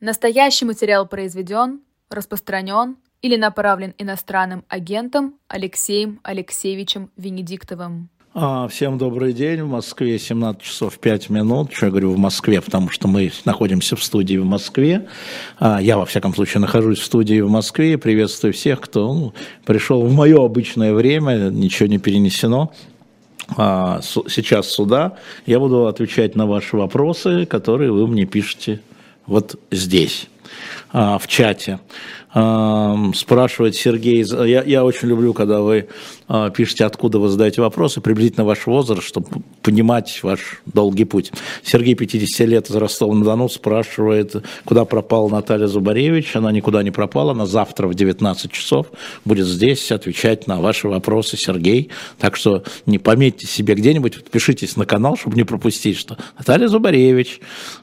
Настоящий материал произведен, распространен или направлен иностранным агентом Алексеем Алексеевичем Венедиктовым. А, всем добрый день. В Москве 17 часов 5 минут. Что я говорю в Москве, потому что мы находимся в студии в Москве. А, я, во всяком случае, нахожусь в студии в Москве. Приветствую всех, кто ну, пришел в мое обычное время. Ничего не перенесено а, сейчас сюда. Я буду отвечать на ваши вопросы, которые вы мне пишете вот здесь, а, в чате. Спрашивает Сергей, я, я очень люблю, когда вы а, пишите, откуда вы задаете вопросы, приблизительно ваш возраст, чтобы понимать ваш долгий путь. Сергей, 50 лет, из Ростова-на-Дону, спрашивает, куда пропала Наталья Зубаревич. Она никуда не пропала, она завтра в 19 часов будет здесь отвечать на ваши вопросы, Сергей. Так что не пометьте себе где-нибудь, подпишитесь на канал, чтобы не пропустить, что Наталья Зубаревич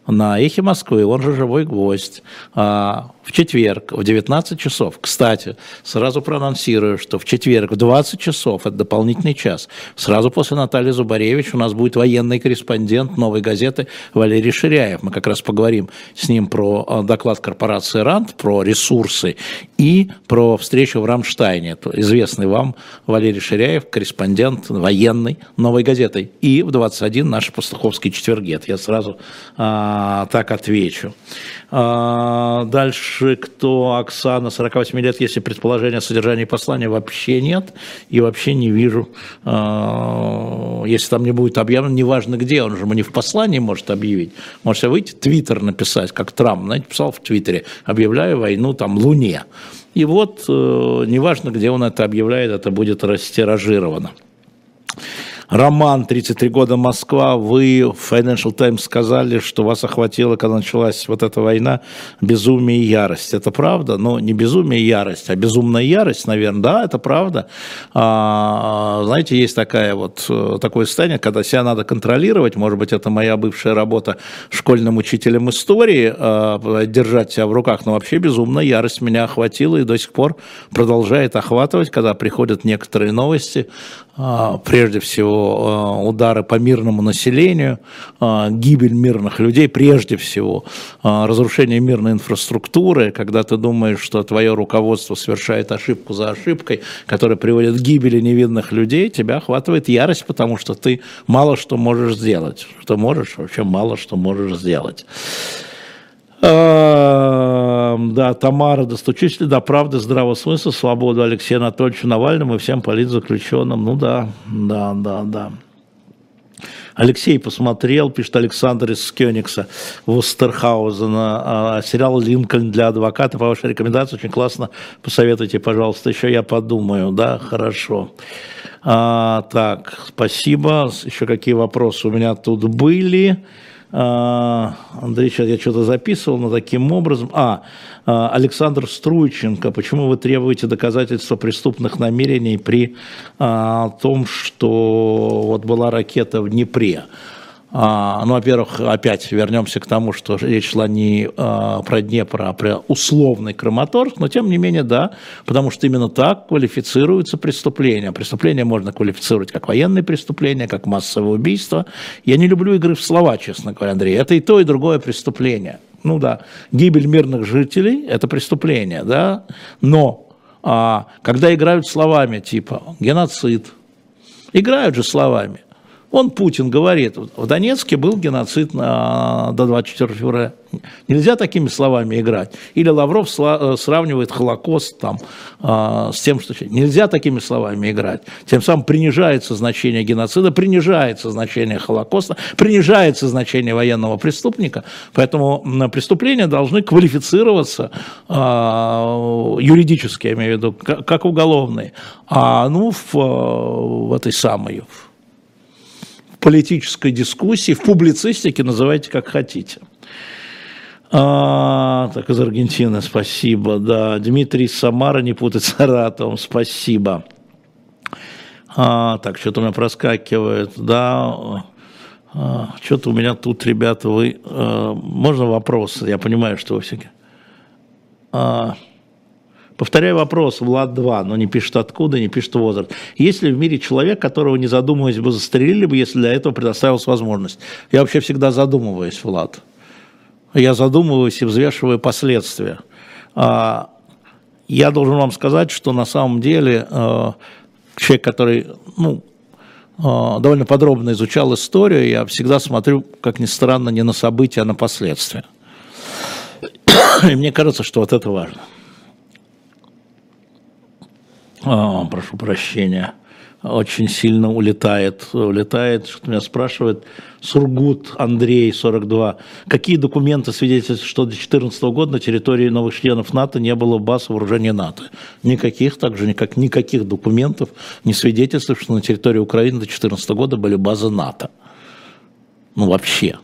на «Эхе Москвы», он же «Живой гвоздь», а, в четверг в 19 часов. Кстати, сразу проанонсирую, что в четверг в 20 часов, это дополнительный час, сразу после Натальи Зубаревич у нас будет военный корреспондент новой газеты Валерий Ширяев. Мы как раз поговорим с ним про э, доклад корпорации РАНД, про ресурсы и про встречу в Рамштайне. Это известный вам Валерий Ширяев, корреспондент военной новой газеты. И в 21 наши пастуховские четверги. Это я сразу а, так отвечу. А, дальше кто? Оксана, 48 лет, если предположение о содержании послания вообще нет, и вообще не вижу, а, если там не будет объявлено, неважно где, он же не в послании может объявить, может выйти, твиттер написать, как Трамп, знаете, писал в твиттере, объявляю войну там Луне. И вот, э, неважно, где он это объявляет, это будет растиражировано. Роман, 33 года, Москва. Вы в Financial Times сказали, что вас охватила, когда началась вот эта война, безумие и ярость. Это правда? Но не безумие и ярость, а безумная ярость, наверное. Да, это правда. А, знаете, есть такая вот, э, такое состояние, когда себя надо контролировать. Может быть, это моя бывшая работа школьным учителем истории, а, держать себя в руках. Но вообще безумная ярость меня охватила и до сих пор продолжает охватывать, когда приходят некоторые новости прежде всего а, удары по мирному населению, а, гибель мирных людей, прежде всего разрушение мирной инфраструктуры, когда ты думаешь, что твое руководство совершает ошибку за ошибкой, которая приводит к гибели невинных людей, тебя охватывает ярость, потому что ты мало что можешь сделать. Что можешь, вообще мало что можешь сделать. Эм, да, Тамара, достучись ли до правды, здравого смысла, свободу Алексею Анатольевичу Навальному и всем политзаключенным. Ну да, да, да, да. Алексей посмотрел, пишет Александр из Кёникса, Вустерхаузена, а, сериал «Линкольн для адвоката». По вашей рекомендации очень классно. Посоветуйте, пожалуйста, еще я подумаю. Да, хорошо. А, так, спасибо. Еще какие вопросы у меня тут были? А, Андрей, сейчас я что-то записывал, но таким образом... А, а, Александр Струйченко, почему вы требуете доказательства преступных намерений при а, том, что вот была ракета в Днепре? А, ну, во-первых, опять вернемся к тому, что речь шла не а, про Днепр, а про условный Краматорск, но тем не менее, да, потому что именно так квалифицируются преступления. Преступления можно квалифицировать как военные преступления, как массовое убийство. Я не люблю игры в слова, честно говоря, Андрей. Это и то, и другое преступление. Ну да, гибель мирных жителей – это преступление, да, но а, когда играют словами типа геноцид, играют же словами, он, Путин, говорит, в Донецке был геноцид на, до 24 февраля. Нельзя такими словами играть. Или Лавров э, сравнивает Холокост там, э, с тем, что... Нельзя такими словами играть. Тем самым принижается значение геноцида, принижается значение Холокоста, принижается значение военного преступника. Поэтому преступления должны квалифицироваться э, юридически, я имею в виду, как уголовные. А ну, в, в этой самой политической дискуссии, в публицистике, называйте как хотите. А, так, из Аргентины, спасибо, да. Дмитрий Самара, не путать с Саратовым, спасибо. А, так, что-то у меня проскакивает, да. А, что-то у меня тут, ребята, вы... А, можно вопрос? Я понимаю, что вы всякие... А, Повторяю вопрос, Влад 2, но не пишет откуда, не пишет возраст. Есть ли в мире человек, которого, не задумываясь бы, застрелили бы, если для этого предоставилась возможность? Я вообще всегда задумываюсь, Влад. я задумываюсь и взвешиваю последствия. А, я должен вам сказать, что на самом деле э, человек, который ну, э, довольно подробно изучал историю, я всегда смотрю, как ни странно, не на события, а на последствия. И мне кажется, что вот это важно. А, прошу прощения очень сильно улетает. Улетает, что меня спрашивает, Сургут Андрей, 42. Какие документы свидетельствуют, что до 2014 года на территории новых членов НАТО не было баз вооружения НАТО? Никаких, также никак, никаких документов не свидетельствуют, что на территории Украины до 2014 года были базы НАТО. Ну, вообще.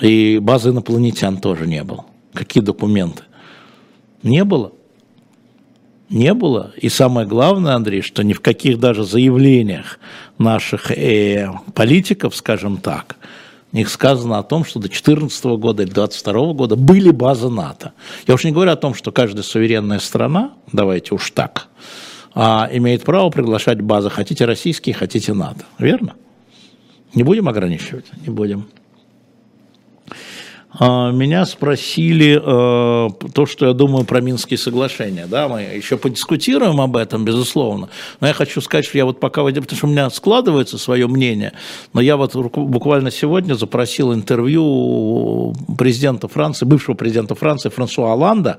И базы инопланетян тоже не было. Какие документы? Не было не было. И самое главное, Андрей, что ни в каких даже заявлениях наших э, политиков, скажем так, не сказано о том, что до 2014 года или 2022 года были базы НАТО. Я уж не говорю о том, что каждая суверенная страна, давайте уж так, а, имеет право приглашать базы, хотите российские, хотите НАТО. Верно? Не будем ограничивать? Не будем. А, меня спросили э, то, что я думаю про Минские соглашения. Да, мы еще подискутируем об этом, безусловно. Но я хочу сказать, что я вот пока, потому что у меня складывается свое мнение, но я вот буквально сегодня запросил интервью президента Франции, бывшего президента Франции Франсуа Оланда,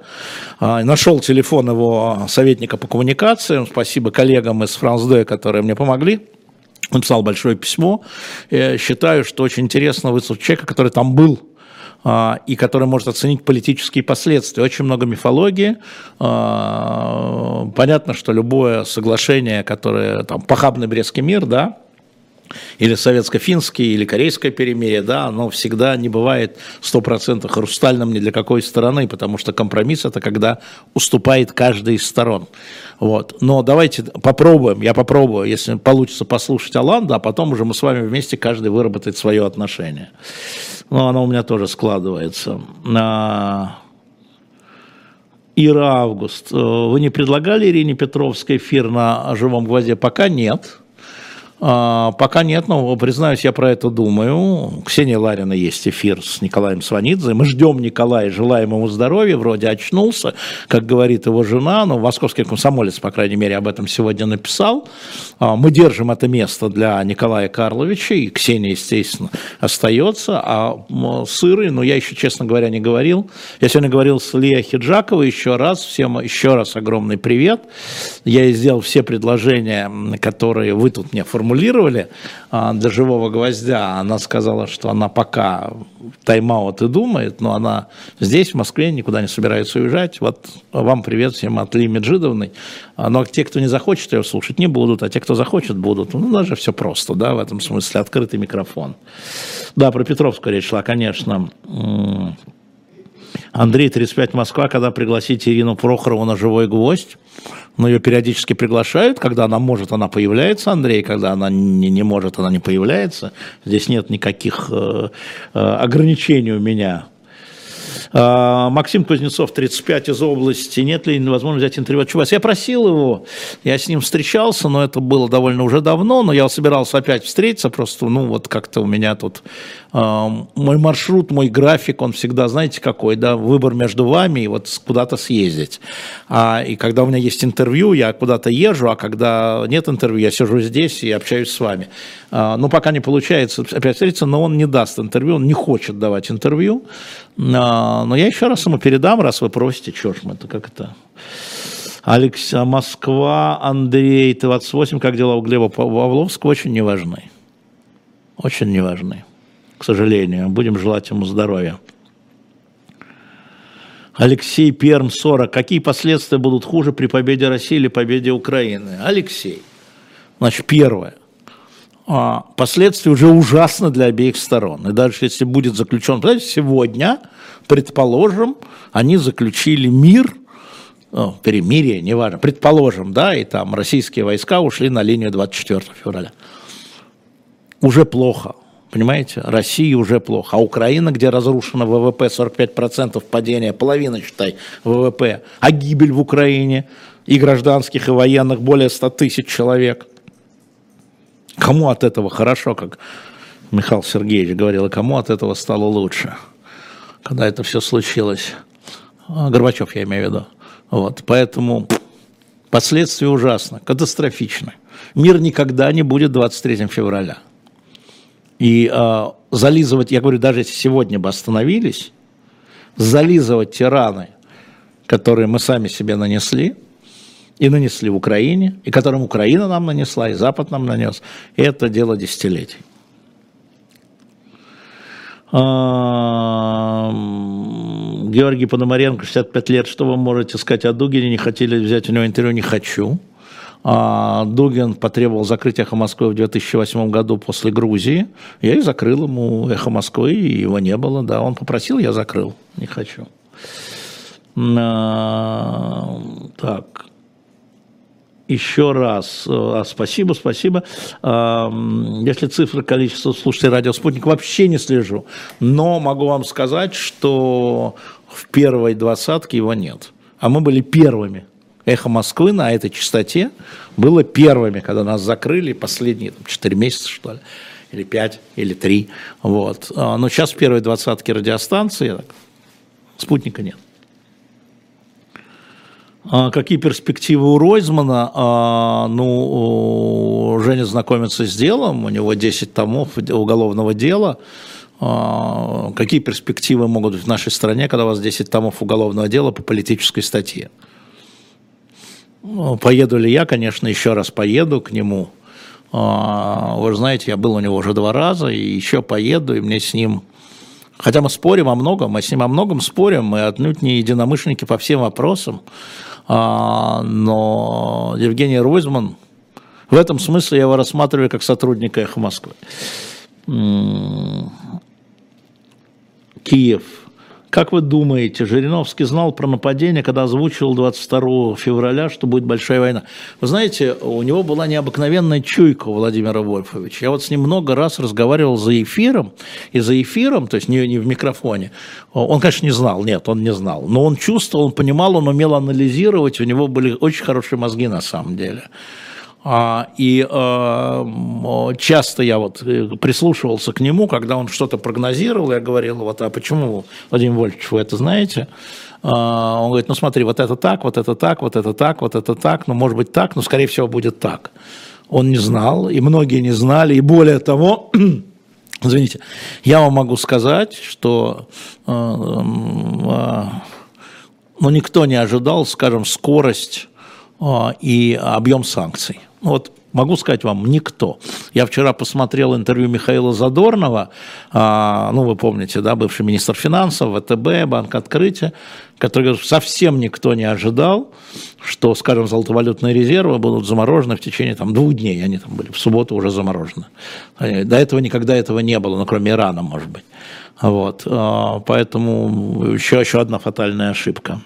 э, нашел телефон его советника по коммуникациям, спасибо коллегам из Франс Д, которые мне помогли написал большое письмо. Я считаю, что очень интересно выслушать человека, который там был а, и который может оценить политические последствия. Очень много мифологии. А, понятно, что любое соглашение, которое там похабный Брестский мир, да, или советско-финский, или корейское перемирие, да, оно всегда не бывает 100% хрустальным ни для какой стороны, потому что компромисс – это когда уступает каждая из сторон. Вот. Но давайте попробуем, я попробую, если получится послушать Аланда, а потом уже мы с вами вместе каждый выработает свое отношение. Ну, оно у меня тоже складывается. Ира Август, вы не предлагали Ирине Петровской эфир на живом гвозде? Пока нет. А, пока нет, но признаюсь, я про это думаю. Ксения Ларина есть эфир с Николаем Сванидзе. Мы ждем Николая, желаем ему здоровья, вроде очнулся, как говорит его жена, но московский комсомолец, по крайней мере, об этом сегодня написал. А, мы держим это место для Николая Карловича, и Ксения, естественно, остается. А сыры, ну, я еще, честно говоря, не говорил. Я сегодня говорил с Лия Хиджаковой еще раз. Всем еще раз огромный привет. Я сделал все предложения, которые вы тут мне формулировали сформулировали а, до живого гвоздя, она сказала, что она пока тайм-аут и думает, но она здесь, в Москве, никуда не собирается уезжать. Вот вам привет всем от Ли Меджидовны. А, но те, кто не захочет ее слушать, не будут, а те, кто захочет, будут. Ну, даже все просто, да, в этом смысле, открытый микрофон. Да, про Петровскую речь шла, конечно. Андрей, 35 Москва, когда пригласите Ирину Прохорову на живой гвоздь но ее периодически приглашают, когда она может, она появляется, Андрей, когда она не, не может, она не появляется. Здесь нет никаких э, э, ограничений у меня. А, Максим Кузнецов, 35 из области. Нет ли возможности взять интервью от Чубайса? Я просил его, я с ним встречался, но это было довольно уже давно, но я собирался опять встретиться, просто, ну, вот как-то у меня тут мой маршрут, мой график, он всегда, знаете, какой, да, выбор между вами и вот куда-то съездить. А, и когда у меня есть интервью, я куда-то езжу, а когда нет интервью, я сижу здесь и общаюсь с вами. А, ну, пока не получается опять встретиться, но он не даст интервью, он не хочет давать интервью. А, но я еще раз ему передам, раз вы просите, что ж мы, это как это... Алекс, Москва, Андрей, 28, как дела у Глеба Павловского, очень не важны. Очень не важны, к сожалению. Будем желать ему здоровья. Алексей Перм, 40. Какие последствия будут хуже при победе России или победе Украины? Алексей, значит, первое. А, последствия уже ужасны для обеих сторон. И даже если будет заключен, знаете, сегодня, предположим, они заключили мир, ну, перемирие, неважно, предположим, да, и там российские войска ушли на линию 24 февраля. Уже плохо, понимаете, России уже плохо. А Украина, где разрушено ВВП 45% падения, половина, считай, ВВП, а гибель в Украине и гражданских, и военных более 100 тысяч человек – Кому от этого хорошо, как Михаил Сергеевич говорил, и кому от этого стало лучше? когда это все случилось. А, Горбачев, я имею в виду. Вот, поэтому последствия ужасны, катастрофичны. Мир никогда не будет 23 февраля. И э, зализывать, я говорю, даже если сегодня бы остановились, зализывать те раны, которые мы сами себе нанесли, и нанесли в Украине, и которым Украина нам нанесла, и Запад нам нанес, это дело десятилетий. Георгий Пономаренко, 65 лет, что вы можете сказать о Дугине? Не хотели взять у него интервью? Не хочу. А, Дугин потребовал закрыть «Эхо Москвы» в 2008 году после Грузии. Я и закрыл ему «Эхо Москвы», и его не было. Да, он попросил, я закрыл. Не хочу. А, так. Еще раз а, спасибо, спасибо. Если цифры количества слушателей радио «Спутник» вообще не слежу, но могу вам сказать, что в первой двадцатке его нет. А мы были первыми «Эхо Москвы» на этой частоте было первыми, когда нас закрыли, последние там, 4 месяца, что ли, или 5, или 3. Вот. А, но сейчас в первой двадцатке радиостанции так, спутника нет. А какие перспективы у Ройзмана? А, ну, Женя знакомится с делом, у него 10 томов уголовного дела. Какие перспективы могут быть в нашей стране, когда у вас 10 томов уголовного дела по политической статье? Ну, поеду ли я, конечно, еще раз поеду к нему. А, вы же знаете, я был у него уже два раза, и еще поеду, и мне с ним... Хотя мы спорим о многом, мы с ним о многом спорим, мы отнюдь не единомышленники по всем вопросам, а, но Евгений Ройзман, в этом смысле я его рассматриваю как сотрудника «Эхо Москвы». Киев – как вы думаете, Жириновский знал про нападение, когда озвучивал 22 февраля, что будет большая война? Вы знаете, у него была необыкновенная чуйка у Владимира Вольфовича. Я вот с ним много раз разговаривал за эфиром, и за эфиром, то есть не, не в микрофоне, он, конечно, не знал, нет, он не знал, но он чувствовал, он понимал, он умел анализировать, у него были очень хорошие мозги на самом деле. А, и э, часто я вот э, прислушивался к нему, когда он что-то прогнозировал, я говорил, вот, а почему, Владимир Вольфович, вы это знаете? А, он говорит, ну смотри, вот это так, вот это так, вот это так, вот это так, ну может быть так, но скорее всего будет так. Он не знал, и многие не знали, и более того, извините, я вам могу сказать, что ну, никто не ожидал, скажем, скорость и объем санкций. Вот могу сказать вам, никто. Я вчера посмотрел интервью Михаила Задорнова, а, ну, вы помните, да, бывший министр финансов, ВТБ, Банк Открытия, который говорит, совсем никто не ожидал, что, скажем, золотовалютные резервы будут заморожены в течение там, двух дней, они там были в субботу уже заморожены. До этого никогда этого не было, ну, кроме Ирана, может быть. Вот, а, поэтому еще, еще одна фатальная ошибка.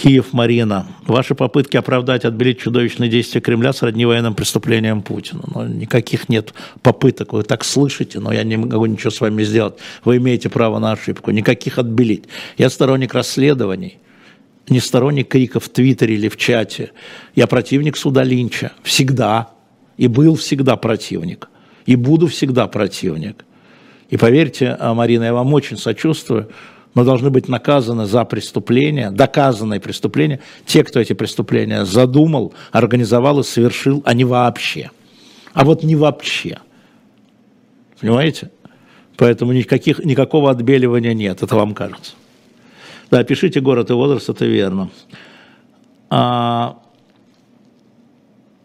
Киев, Марина. Ваши попытки оправдать, отбелить чудовищные действия Кремля сродни военным преступлениям Путина. Но никаких нет попыток. Вы так слышите, но я не могу ничего с вами сделать. Вы имеете право на ошибку. Никаких отбелить. Я сторонник расследований. Не сторонник криков в Твиттере или в чате. Я противник суда Линча. Всегда. И был всегда противник. И буду всегда противник. И поверьте, Марина, я вам очень сочувствую но должны быть наказаны за преступления, доказанные преступления, те, кто эти преступления задумал, организовал и совершил, а не вообще. А вот не вообще. Понимаете? Поэтому никаких, никакого отбеливания нет, это вам кажется. Да, пишите город и возраст, это верно. А,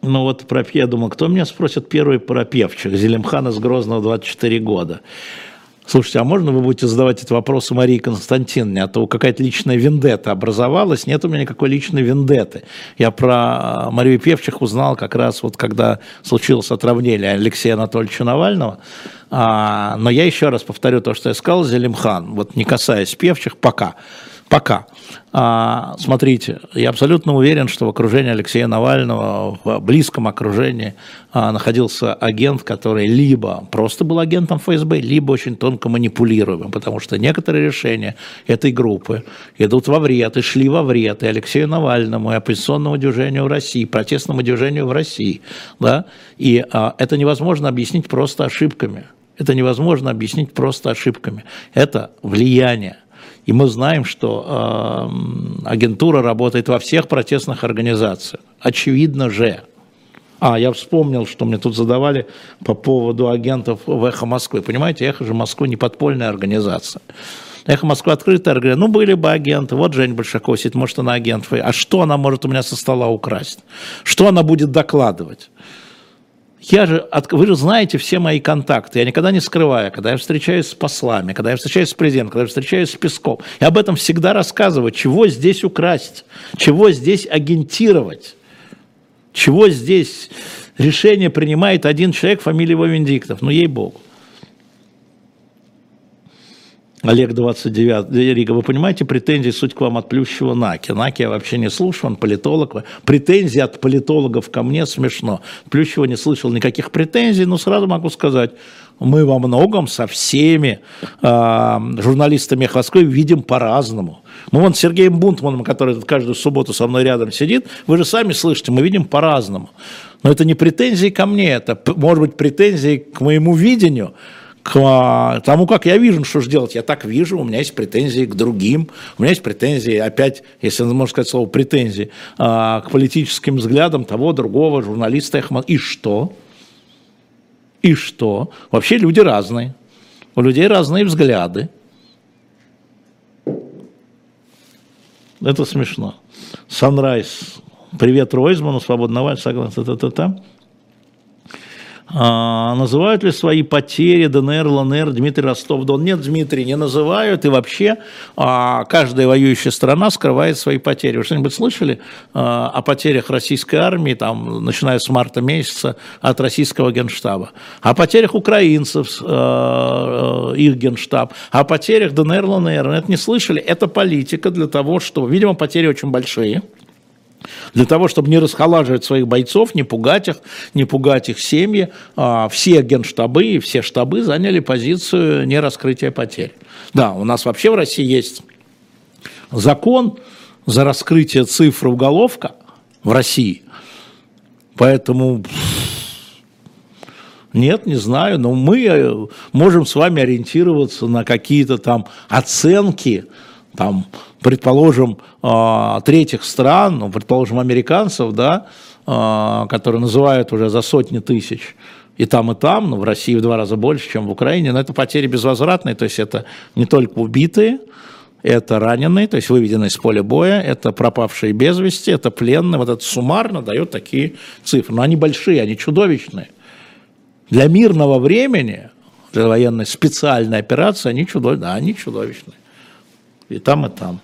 ну вот про, я думал, кто меня спросит первый про певчих? Зелимхан из Грозного 24 года. Слушайте, а можно вы будете задавать этот вопрос Марии Константиновне, а то какая-то личная вендетта образовалась, нет у меня никакой личной вендетты. Я про Марию Певчих узнал как раз вот когда случилось отравление Алексея Анатольевича Навального, а, но я еще раз повторю то, что я сказал, Зелимхан, вот не касаясь Певчих, пока – Пока. А, смотрите, я абсолютно уверен, что в окружении Алексея Навального, в близком окружении а, находился агент, который либо просто был агентом ФСБ, либо очень тонко манипулируемым, потому что некоторые решения этой группы идут во вред и шли во вред и Алексею Навальному, и оппозиционному движению в России, протестному движению в России. Да? И а, это невозможно объяснить просто ошибками Это невозможно объяснить просто ошибками. Это влияние. И мы знаем, что э, агентура работает во всех протестных организациях. Очевидно же. А, я вспомнил, что мне тут задавали по поводу агентов в «Эхо Москвы». Понимаете, «Эхо» же Москвы не подпольная организация. «Эхо Москвы» открытая организация. Ну, были бы агенты. Вот Жень Большаков сидит, может, она агент. А что она может у меня со стола украсть? Что она будет докладывать? Я же, вы же знаете все мои контакты, я никогда не скрываю, когда я встречаюсь с послами, когда я встречаюсь с президентом, когда я встречаюсь с Песком, я об этом всегда рассказываю, чего здесь украсть, чего здесь агентировать, чего здесь решение принимает один человек, фамилия его Венедиктов, ну ей-богу. Олег 29, Рига, вы понимаете претензии суть к вам от Плющева Наки? Наки я вообще не слушал, он политолог. Претензии от политологов ко мне смешно. Плющева не слышал никаких претензий, но сразу могу сказать, мы во многом со всеми э, журналистами Москвы видим по-разному. Мы вон с Сергеем Бунтманом, который каждую субботу со мной рядом сидит, вы же сами слышите, мы видим по-разному. Но это не претензии ко мне, это может быть претензии к моему видению, к тому, как я вижу, что же делать. Я так вижу, у меня есть претензии к другим, у меня есть претензии, опять, если можно сказать слово претензии, а, к политическим взглядам того, другого журналиста. И что? И что? Вообще люди разные. У людей разные взгляды. Это смешно. Санрайз. Привет Ройзману, свободного, согласно. Та-та-та. А, называют ли свои потери ДНР, ЛНР, Дмитрий Ростов-Дон? Нет, Дмитрий, не называют. И вообще а, каждая воюющая страна скрывает свои потери. Вы что-нибудь слышали а, о потерях российской армии, там, начиная с марта месяца, от российского генштаба? О потерях украинцев, их генштаб? О потерях ДНР, ЛНР? Это не слышали. Это политика для того, чтобы... Видимо, потери очень большие для того, чтобы не расхолаживать своих бойцов, не пугать их, не пугать их семьи, а, все генштабы и все штабы заняли позицию нераскрытия потерь. Да, у нас вообще в России есть закон за раскрытие цифры уголовка в России. Поэтому нет, не знаю, но мы э, можем с вами ориентироваться на какие-то там оценки, там, предположим, а, третьих стран, ну, предположим, американцев, да, а, которые называют уже за сотни тысяч, и там, и там, но в России в два раза больше, чем в Украине, но это потери безвозвратные, то есть это не только убитые, это раненые, то есть выведенные с поля боя, это пропавшие без вести, это пленные, вот это суммарно дает такие цифры. Но они большие, они чудовищные. Для мирного времени, для военной специальной операции, они, чудов... да, они чудовищные и там, и там.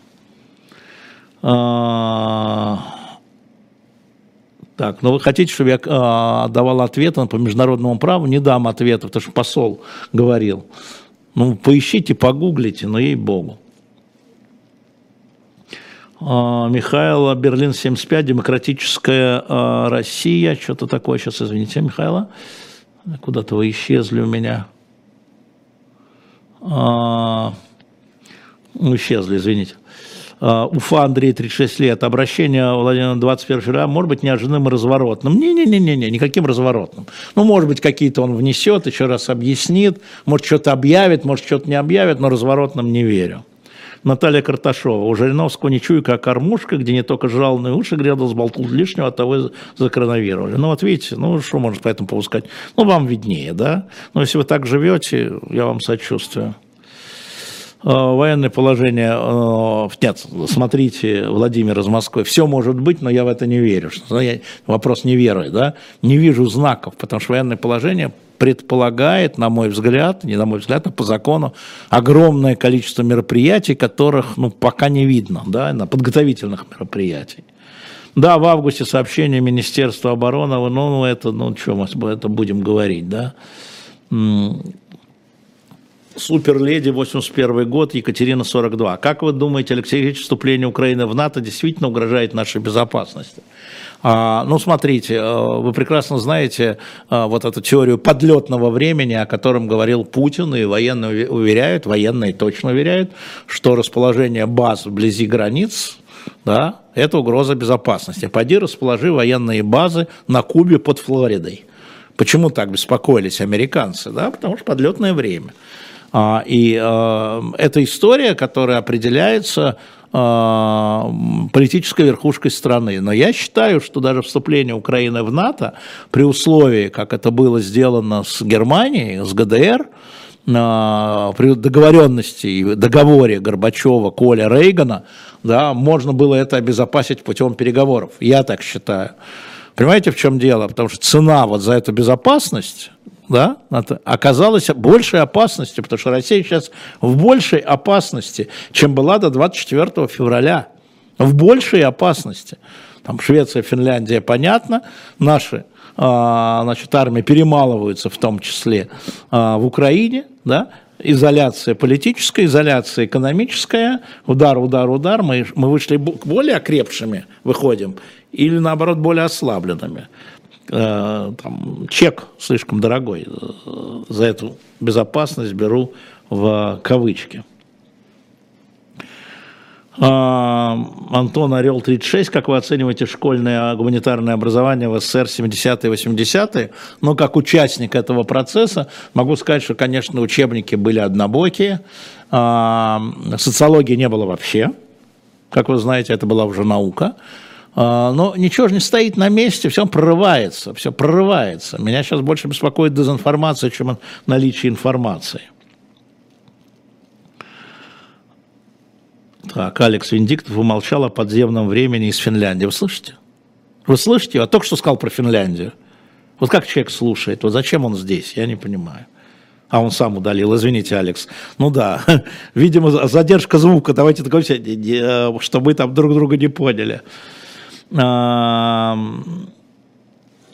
А, так, ну вы хотите, чтобы я а, давал ответы по международному праву? Не дам ответа, потому что посол говорил. Ну, поищите, погуглите, но ей-богу. А, Михаил Берлин 75, Демократическая Россия. Что-то такое сейчас, извините, Михаила. Куда-то вы исчезли у меня. Ну, исчезли, извините. Uh, Уфа, Андрей, 36 лет. Обращение Владимира 21 февраля может быть неожиданным и разворотным. Не-не-не-не, никаким разворотным. Ну, может быть, какие-то он внесет, еще раз объяснит, может, что-то объявит, может, что-то не объявит, но разворотным не верю. Наталья Карташова. У Жириновского не чую, как кормушка, где не только и уши грядал, сболтул лишнего, от того и закоронавировали. Ну, вот видите, ну, что можно по этому поводу сказать? Ну, вам виднее, да? Но если вы так живете, я вам сочувствую. Э, военное положение, э, нет, смотрите, Владимир из Москвы, все может быть, но я в это не верю. Что, я, вопрос не веры, да, не вижу знаков, потому что военное положение предполагает, на мой взгляд, не на мой взгляд, а по закону, огромное количество мероприятий, которых ну, пока не видно, да, на подготовительных мероприятий. Да, в августе сообщение Министерства обороны, ну, это, ну, что мы это будем говорить, да, Суперледи, 81 год, Екатерина, 42. Как вы думаете, Алексей Ильич, вступление Украины в НАТО действительно угрожает нашей безопасности? А, ну, смотрите, э, вы прекрасно знаете а, вот эту теорию подлетного времени, о котором говорил Путин, и военные уверяют, военные точно уверяют, что расположение баз вблизи границ, да, это угроза безопасности. Пойди расположи военные базы на Кубе под Флоридой Почему так беспокоились американцы? Да, потому что подлетное время. А, и а, эта история, которая определяется а, политической верхушкой страны. Но я считаю, что даже вступление Украины в НАТО, при условии, как это было сделано с Германией, с ГДР, при договоренности и договоре Горбачева, Коля, Рейгана, да, можно было это обезопасить путем переговоров. Я так считаю. Понимаете, в чем дело? Потому что цена вот за эту безопасность да, оказалась большей опасностью, потому что Россия сейчас в большей опасности, чем была до 24 февраля. В большей опасности. Там Швеция, Финляндия, понятно, наши а, значит, армии перемалываются в том числе а, в Украине, да, изоляция политическая, изоляция экономическая, удар, удар, удар, мы, мы вышли более окрепшими, выходим, или наоборот более ослабленными. Э, там, чек слишком дорогой э, за эту безопасность беру в кавычки. А, Антон Орел 36, как вы оцениваете школьное гуманитарное образование в СССР 70-е 80-е? Но как участник этого процесса могу сказать, что, конечно, учебники были однобокие, а, социологии не было вообще, как вы знаете, это была уже наука. А, но ничего же не стоит на месте, все прорывается, все прорывается. Меня сейчас больше беспокоит дезинформация, чем наличие информации. Так, Алекс Виндиктов умолчал о подземном времени из Финляндии. Вы слышите? Вы слышите? Я только что сказал про Финляндию. Вот как человек слушает? Вот зачем он здесь? Я не понимаю. А он сам удалил, извините, Алекс. Ну да, видимо, задержка звука. Давайте такой, э, чтобы мы там друг друга не поняли.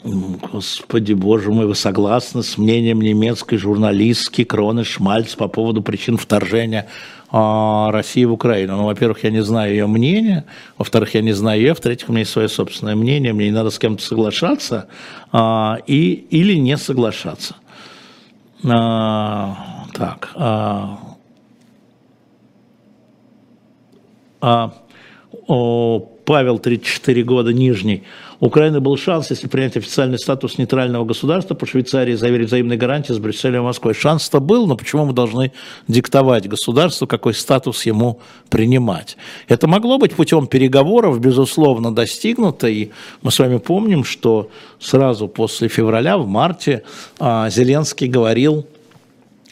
Господи, боже мой, вы согласны с мнением немецкой журналистки Кроны Шмальц по поводу причин вторжения а, России в Украину? Ну, во-первых, я не знаю ее мнение, во-вторых, я не знаю ее, в-третьих, у меня есть свое собственное мнение, мне не надо с кем-то соглашаться а, и, или не соглашаться. А, так. А, а, о, Павел, 34 года, Нижний. У Украины был шанс, если принять официальный статус нейтрального государства по Швейцарии, заверить взаимные гарантии с Брюсселем и Москвой. Шанс-то был, но почему мы должны диктовать государству, какой статус ему принимать? Это могло быть путем переговоров, безусловно, достигнуто, и мы с вами помним, что сразу после февраля, в марте, а, Зеленский говорил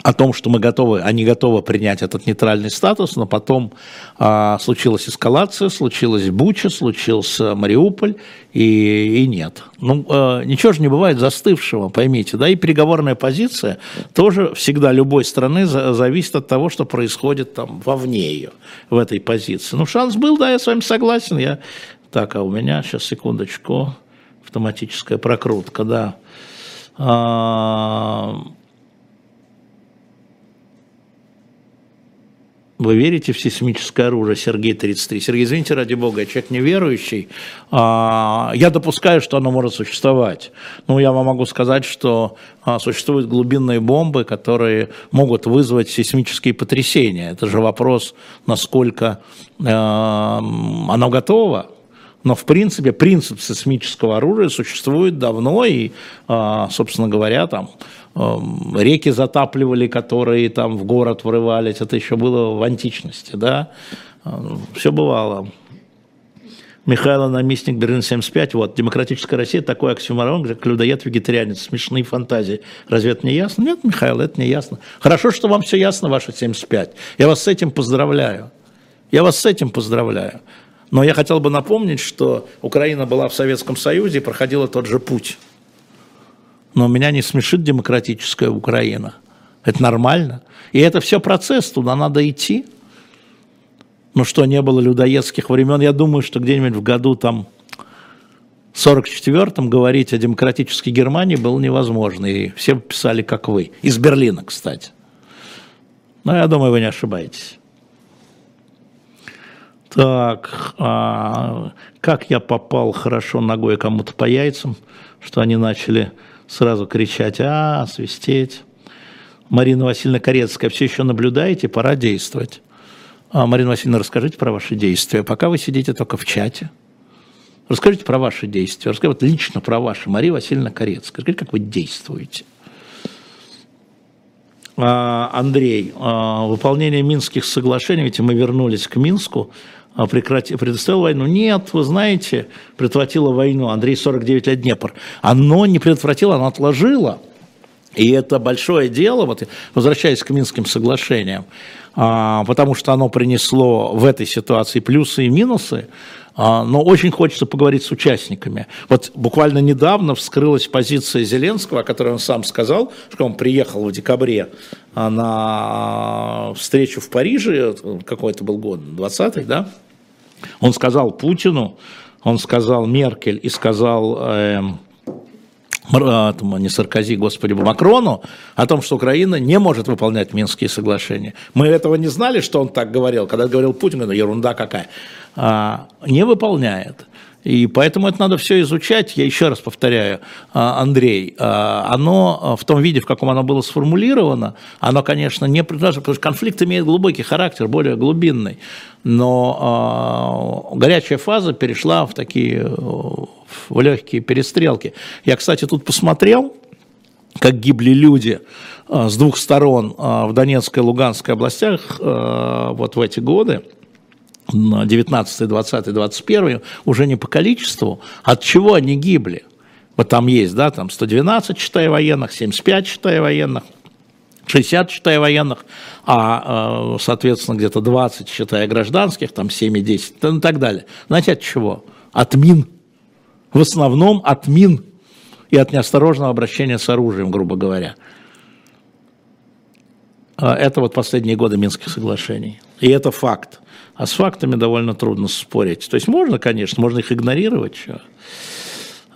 о том, что мы готовы, они готовы принять этот нейтральный статус, но потом а, случилась эскалация, случилась Буча, случился Мариуполь, и, и нет. Ну, а, ничего же не бывает застывшего, поймите, да, и переговорная позиция тоже всегда любой страны за, зависит от того, что происходит там вовне ее, в этой позиции. Ну, шанс был, да, я с вами согласен, я... Так, а у меня, сейчас, секундочку, автоматическая прокрутка, да. А, Вы верите в сейсмическое оружие, Сергей 33? Сергей, извините, ради бога, я человек неверующий. А, я допускаю, что оно может существовать. Но я вам могу сказать, что а, существуют глубинные бомбы, которые могут вызвать сейсмические потрясения. Это же вопрос, насколько а, оно готово. Но, в принципе, принцип сейсмического оружия существует давно, и, собственно говоря, там реки затапливали, которые там в город врывались, это еще было в античности, да, эм, все бывало. Михаил Наместник, Берлин 75, вот, демократическая Россия, такой оксюморон, как людоед, вегетарианец, смешные фантазии. Разве это не ясно? Нет, Михаил, это не ясно. Хорошо, что вам все ясно, ваше 75. Я вас с этим поздравляю. Я вас с этим поздравляю. Но я хотел бы напомнить, что Украина была в Советском Союзе и проходила тот же путь. Но меня не смешит демократическая Украина. Это нормально. И это все процесс, туда надо идти. Ну что, не было людоедских времен. Я думаю, что где-нибудь в году там 44-м говорить о демократической Германии было невозможно. И все писали, как вы. Из Берлина, кстати. Но я думаю, вы не ошибаетесь. Так, а как я попал хорошо ногой кому-то по яйцам, что они начали сразу кричать, а, свистеть. Марина Васильевна Корецкая, все еще наблюдаете, пора действовать. А, Марина Васильевна, расскажите про ваши действия. Пока вы сидите только в чате. Расскажите про ваши действия. Расскажите вот лично про ваши. Мария Васильевна Корецкая. Расскажите, как вы действуете. А, Андрей, а, выполнение Минских соглашений, ведь мы вернулись к Минску, прекрати, предоставил войну? Нет, вы знаете, предотвратило войну. Андрей 49 лет Днепр. Оно не предотвратило, оно отложило. И это большое дело, вот, возвращаясь к Минским соглашениям, потому что оно принесло в этой ситуации плюсы и минусы, а, но очень хочется поговорить с участниками. Вот буквально недавно вскрылась позиция Зеленского, о которой он сам сказал, что он приехал в декабре а, на встречу в Париже, какой это был год, 20-й, да? Он сказал Путину, он сказал Меркель и сказал... Э, не Саркози, господи, Макрону, о том, что Украина не может выполнять Минские соглашения. Мы этого не знали, что он так говорил. Когда говорил Путин, ну, ерунда какая. А, не выполняет. И поэтому это надо все изучать. Я еще раз повторяю, а, Андрей, а, оно в том виде, в каком оно было сформулировано, оно, конечно, не предложено, потому что конфликт имеет глубокий характер, более глубинный. Но горячая фаза перешла в такие в легкие перестрелки. Я, кстати, тут посмотрел, как гибли люди с двух сторон в Донецкой и Луганской областях вот в эти годы. 19, 20, 21 уже не по количеству, от чего они гибли. Вот там есть, да, там 112, считая военных, 75, считая военных, 60, считая военных, а, э, соответственно, где-то 20, считая гражданских, там 7 и 10, ну и так далее. Знаете, от чего? От мин. В основном от мин и от неосторожного обращения с оружием, грубо говоря. А это вот последние годы Минских соглашений. И это факт. А с фактами довольно трудно спорить. То есть можно, конечно, можно их игнорировать.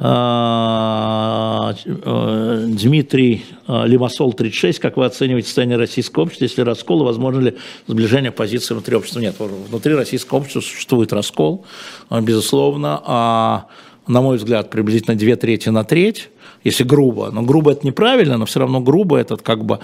А, э, Дмитрий э, Лимассол, 36. Как вы оцениваете состояние российского общества? Если раскол, возможно ли сближение позиций внутри общества? Нет, внутри российского общества существует раскол, э, безусловно. А, на мой взгляд, приблизительно две трети на треть если грубо. Но грубо это неправильно, но все равно грубо это как бы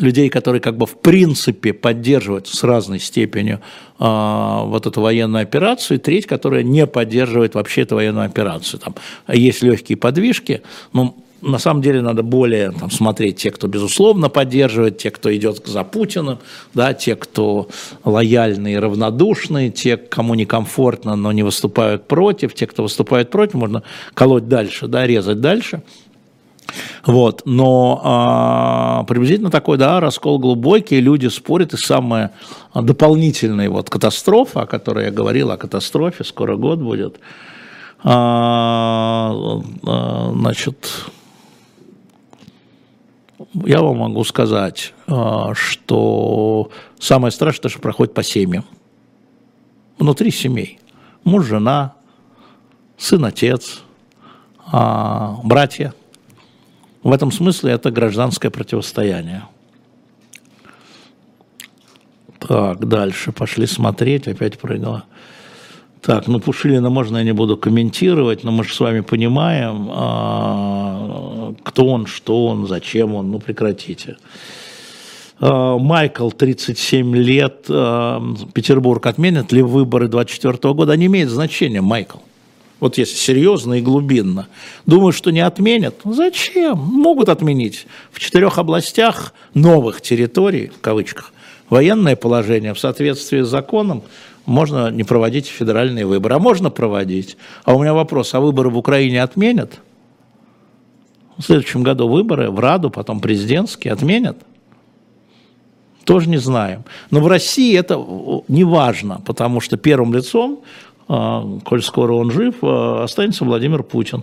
людей, которые как бы в принципе поддерживают с разной степенью э, вот эту военную операцию, и треть, которая не поддерживает вообще эту военную операцию. Там есть легкие подвижки, но на самом деле надо более там, смотреть те, кто безусловно поддерживает, те, кто идет за Путиным, да, те, кто лояльные равнодушные, те, кому некомфортно, но не выступают против, те, кто выступает против, можно колоть дальше, да, резать дальше. Вот, но а, приблизительно такой, да, раскол глубокий, люди спорят, и самая дополнительная вот катастрофа, о которой я говорил, о катастрофе, скоро год будет, а, а, значит, я вам могу сказать, а, что самое страшное, что проходит по семьям, внутри семей, муж, жена, сын, отец, а, братья – в этом смысле это гражданское противостояние. Так, дальше пошли смотреть, опять прыгала. Так, ну Пушилина можно я не буду комментировать, но мы же с вами понимаем, а, кто он, что он, зачем он, ну прекратите. А, Майкл, 37 лет, а, Петербург отменят ли выборы 24 года? Они имеют значение, Майкл вот если серьезно и глубинно. Думаю, что не отменят. Зачем? Могут отменить. В четырех областях новых территорий, в кавычках, военное положение в соответствии с законом можно не проводить федеральные выборы, а можно проводить. А у меня вопрос, а выборы в Украине отменят? В следующем году выборы в Раду, потом президентские отменят? Тоже не знаем. Но в России это не важно, потому что первым лицом коль скоро он жив, а, останется Владимир Путин.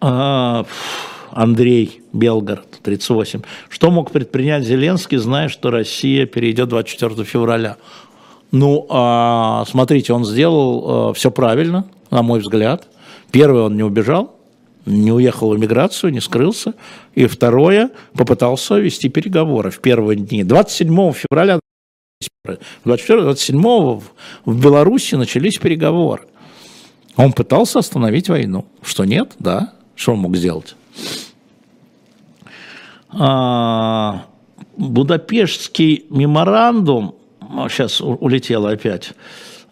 А, Андрей Белгород, 38. Что мог предпринять Зеленский, зная, что Россия перейдет 24 февраля? Ну, смотрите, он сделал все правильно, на мой взгляд. Первый, он не убежал, не уехал в эмиграцию, не скрылся. И второе, попытался вести переговоры в первые дни. 27 февраля 24-27 в Беларуси начались переговоры. Он пытался остановить войну. Что нет? Да. Что он мог сделать? А, Будапештский меморандум, сейчас улетело опять,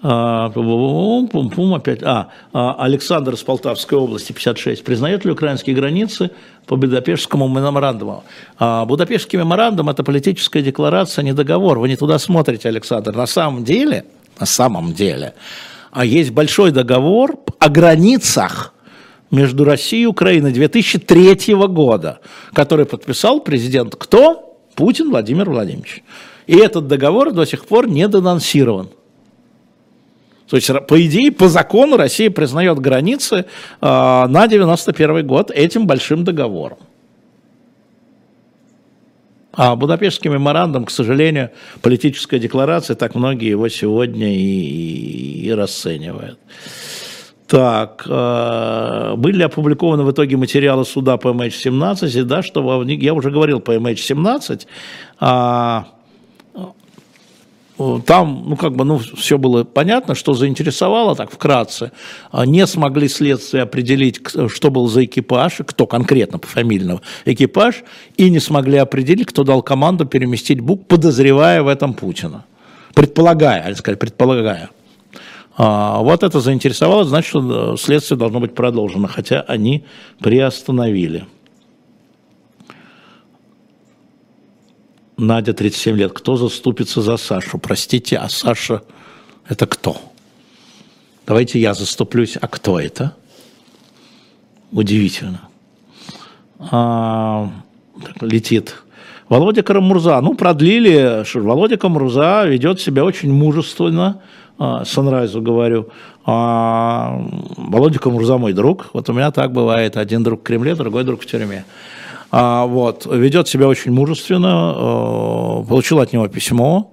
А, пум, пум, пум, опять. А, а, Александр из Полтавской области, 56. Признает ли украинские границы по Будапештскому меморандуму? А, Будапештский меморандум – это политическая декларация, не договор. Вы не туда смотрите, Александр. На самом деле, на самом деле, а есть большой договор о границах между Россией и Украиной 2003 года, который подписал президент кто? Путин Владимир Владимирович. И этот договор до сих пор не денонсирован. То есть, по идее, по закону Россия признает границы э, на 91 год этим большим договором. А Будапештский меморандум, к сожалению, политическая декларация, так многие его сегодня и, и, и расценивают. Так, э, были опубликованы в итоге материалы суда по MH17, и да, что я уже говорил по MH17, а, там, ну, как бы, ну, все было понятно, что заинтересовало, так, вкратце. А, не смогли следствие определить, что был за экипаж, кто конкретно по фамильному экипаж, и не смогли определить, кто дал команду переместить БУК, подозревая в этом Путина. Предполагая, они сказали, предполагая. А, вот это заинтересовало, значит, э, следствие должно быть продолжено, хотя они приостановили. Надя, 37 лет. Кто заступится за Сашу? Простите, а Саша это кто? Давайте я заступлюсь. А кто это? Удивительно. А, летит. Володя Карамурза. Ну, продлили. Володя Карамурза ведет себя очень мужественно. А, Санрайзу говорю. А, Володя Карамурза мой друг. Вот у меня так бывает. Один друг в Кремле, другой друг в тюрьме. А, вот, ведет себя очень мужественно, э, получил от него письмо,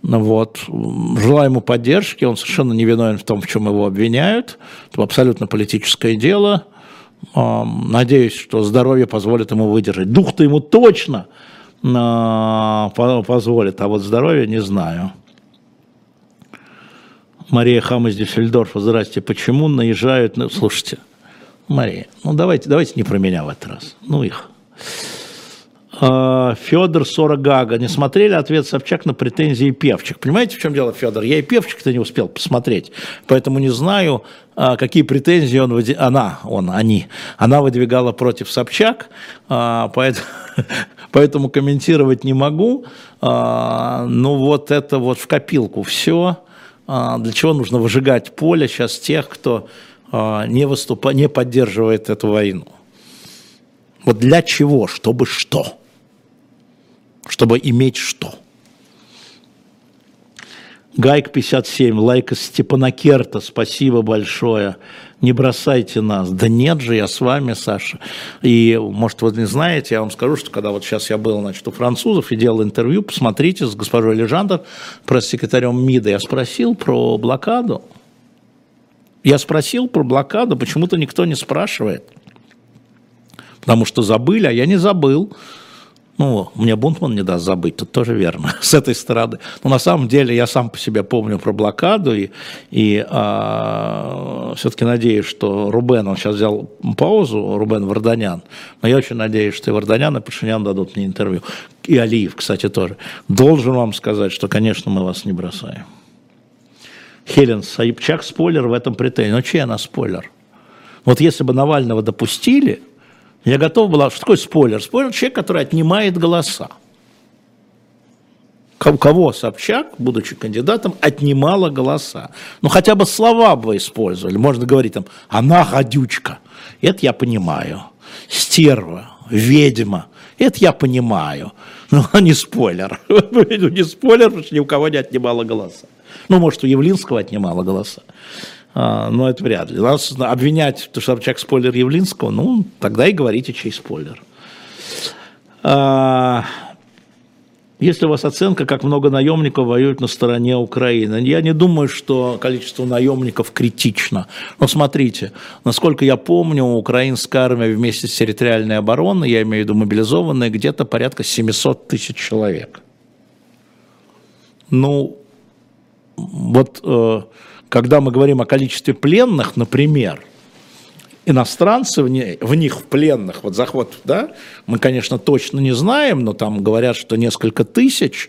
вот. Желаю ему поддержки, он совершенно не виновен в том, в чем его обвиняют. Это абсолютно политическое дело. Надеюсь, что здоровье позволит ему выдержать. Дух-то ему точно а, позволит, а вот здоровье не знаю. Мария Хам из Дюссельдорфа, здрасте. Почему наезжают... на? Слушайте, Мария, ну давайте, давайте не про меня в этот раз. Ну их. А, Федор Сорогага. Не смотрели ответ Собчак на претензии Певчик? Понимаете, в чем дело, Федор? Я и Певчик-то не успел посмотреть, поэтому не знаю, а, какие претензии он, она, он, они, она выдвигала против Собчак, а, поэтому, поэтому комментировать не могу. Ну вот это вот в копилку все. Для чего нужно выжигать поле сейчас тех, кто не, выступа, не поддерживает эту войну? Вот для чего? Чтобы что? Чтобы иметь что? Гайк 57, лайк из Степанакерта, спасибо большое. Не бросайте нас. Да нет же, я с вами, Саша. И, может, вы не знаете, я вам скажу, что когда вот сейчас я был, значит, у французов и делал интервью, посмотрите, с госпожой Лежандр, пресс-секретарем МИДа, я спросил про блокаду. Я спросил про блокаду, почему-то никто не спрашивает потому что забыли, а я не забыл. Ну, мне Бунтман не даст забыть, тут тоже верно, с этой стороны. Но на самом деле я сам по себе помню про блокаду, и, и а, все-таки надеюсь, что Рубен, он сейчас взял паузу, Рубен Варданян, но я очень надеюсь, что и Варданян, и Пашинян дадут мне интервью. И Алиев, кстати, тоже. Должен вам сказать, что, конечно, мы вас не бросаем. Хелен Саипчак спойлер в этом претензии. Ну, чей она спойлер? Вот если бы Навального допустили – я готов была... Что такое спойлер? Спойлер – человек, который отнимает голоса. Кого Собчак, будучи кандидатом, отнимала голоса? Ну, хотя бы слова бы использовали. Можно говорить там «она гадючка». Это я понимаю. Стерва, ведьма. Это я понимаю. Но не спойлер. не спойлер, потому что ни у кого не отнимала голоса. Ну, может, у Явлинского отнимала голоса. А, но это вряд ли. Нас обвинять, что Собчак спойлер Явлинского, ну, тогда и говорите, чей спойлер. А, если у вас оценка, как много наемников воюют на стороне Украины, я не думаю, что количество наемников критично. Но смотрите, насколько я помню, украинская армия вместе с территориальной обороной, я имею в виду мобилизованные, где-то порядка 700 тысяч человек. Ну, вот э, когда мы говорим о количестве пленных, например, иностранцы в, них, в пленных, вот заход, да, мы, конечно, точно не знаем, но там говорят, что несколько тысяч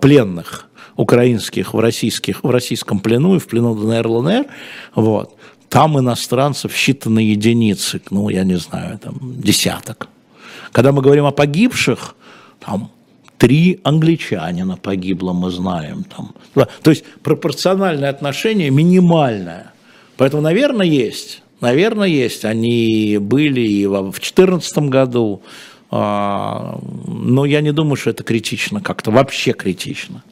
пленных украинских в, российских, в российском плену и в плену ДНР, ЛНР, вот, там иностранцев считанные единицы, ну, я не знаю, там, десяток. Когда мы говорим о погибших, там три англичанина погибло, мы знаем. Там. То есть пропорциональное отношение минимальное. Поэтому, наверное, есть. Наверное, есть. Они были и в 2014 году, а, но я не думаю, что это критично как-то, вообще критично.